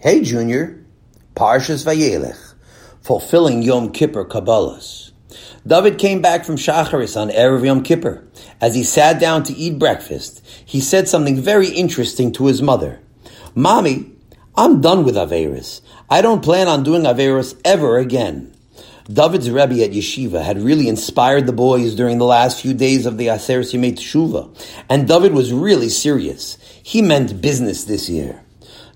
Hey, Junior. Parshas Vayelech, fulfilling Yom Kippur Kabbalahs. David came back from Shacharis on Erev Yom Kippur. As he sat down to eat breakfast, he said something very interesting to his mother. Mommy, I'm done with Averis. I don't plan on doing Averis ever again. David's Rebbe at Yeshiva had really inspired the boys during the last few days of the Aseret Yemei Teshuva, and David was really serious. He meant business this year.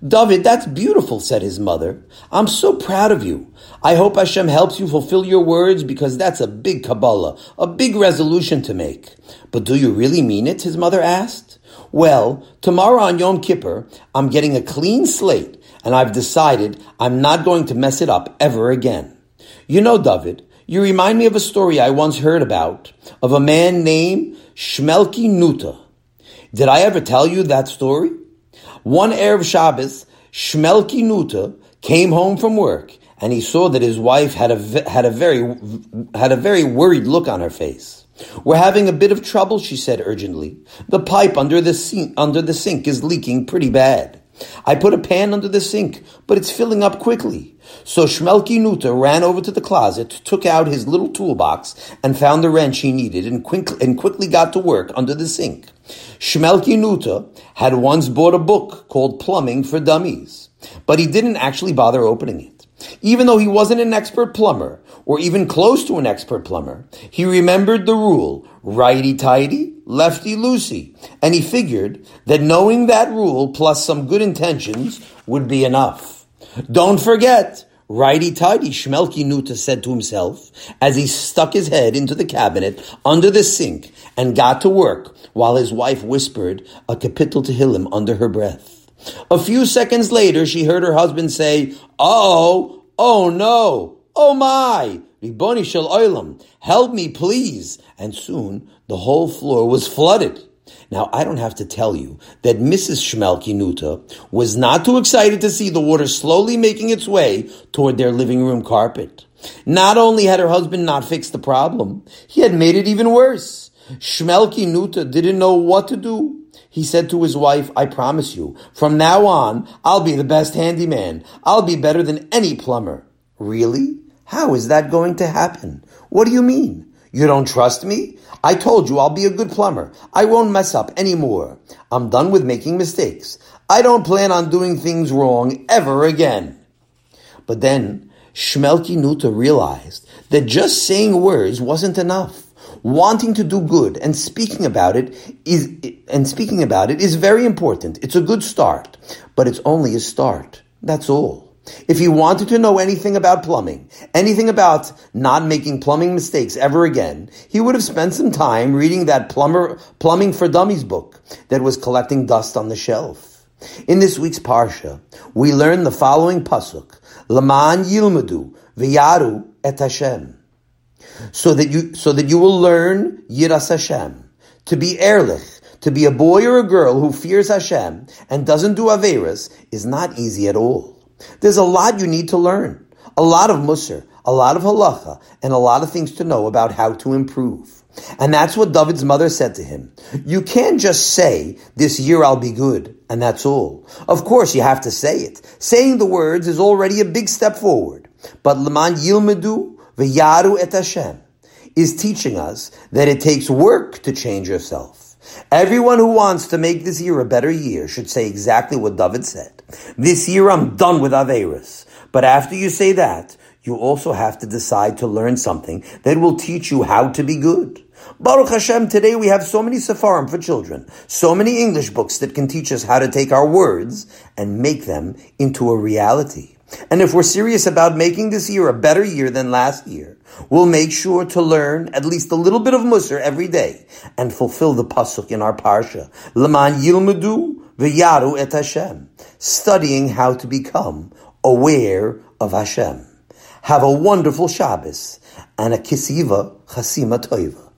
David, that's beautiful, said his mother. I'm so proud of you. I hope Hashem helps you fulfill your words because that's a big Kabbalah, a big resolution to make. But do you really mean it? His mother asked. Well, tomorrow on Yom Kippur, I'm getting a clean slate and I've decided I'm not going to mess it up ever again. You know, David, you remind me of a story I once heard about of a man named Shmelki Nuta. Did I ever tell you that story? One Erev Shabbos, Shmelki Nuta came home from work and he saw that his wife had a, had a very, had a very worried look on her face. We're having a bit of trouble, she said urgently. The pipe under the sink, under the sink is leaking pretty bad. I put a pan under the sink, but it's filling up quickly. So Shmelki Nuta ran over to the closet, took out his little toolbox, and found the wrench he needed, and, quick, and quickly got to work under the sink. Shmelki Nuta had once bought a book called Plumbing for Dummies, but he didn't actually bother opening it. Even though he wasn't an expert plumber, or even close to an expert plumber, he remembered the rule, righty tighty, lefty loosey, and he figured that knowing that rule plus some good intentions would be enough. Don't forget, righty tighty, Shmelki Nuta said to himself as he stuck his head into the cabinet under the sink and got to work while his wife whispered a kapitel to Tehillim under her breath. A few seconds later, she heard her husband say, Oh, oh no, oh my, Riboni Shel Olam, help me please. And soon the whole floor was flooded. Now, I don't have to tell you that Mrs. Shmelki Nuta was not too excited to see the water slowly making its way toward their living room carpet. Not only had her husband not fixed the problem, he had made it even worse. Shmelki Nuta didn't know what to do. He said to his wife, I promise you, from now on, I'll be the best handyman. I'll be better than any plumber. Really? How is that going to happen? What do you mean? You don't trust me? I told you I'll be a good plumber. I won't mess up anymore. I'm done with making mistakes. I don't plan on doing things wrong ever again. But then Shmelki Nuta realized that just saying words wasn't enough wanting to do good and speaking about it is and speaking about it is very important. It's a good start, but it's only a start. That's all. If he wanted to know anything about plumbing, anything about not making plumbing mistakes ever again, he would have spent some time reading that plumber, Plumbing for Dummies book that was collecting dust on the shelf. In this week's Parsha, we learn the following pasuk, Laman Yilmadu V'yaru et Hashem so that you so that you will learn Yiras Hashem to be ehrlich, to be a boy or a girl who fears Hashem and doesn't do averas is not easy at all. There's a lot you need to learn, a lot of musar, a lot of halacha, and a lot of things to know about how to improve. And that's what David's mother said to him. You can't just say, this year I'll be good, and that's all. Of course, you have to say it. Saying the words is already a big step forward. But Leman Yilmedu V'yaru et Hashem is teaching us that it takes work to change yourself. Everyone who wants to make this year a better year should say exactly what David said. This year I'm done with Averis. But after you say that, you also have to decide to learn something that will teach you how to be good. Baruch Hashem, today we have so many Sepharim for children, so many English books that can teach us how to take our words and make them into a reality. And if we're serious about making this year a better year than last year, we'll make sure to learn at least a little bit of Musar every day and fulfill the pasuk in our parsha. Laman yilmudu v'yaru et Hashem. Studying how to become aware of Hashem. Have a wonderful Shabbos and a kisiva chasima toiva.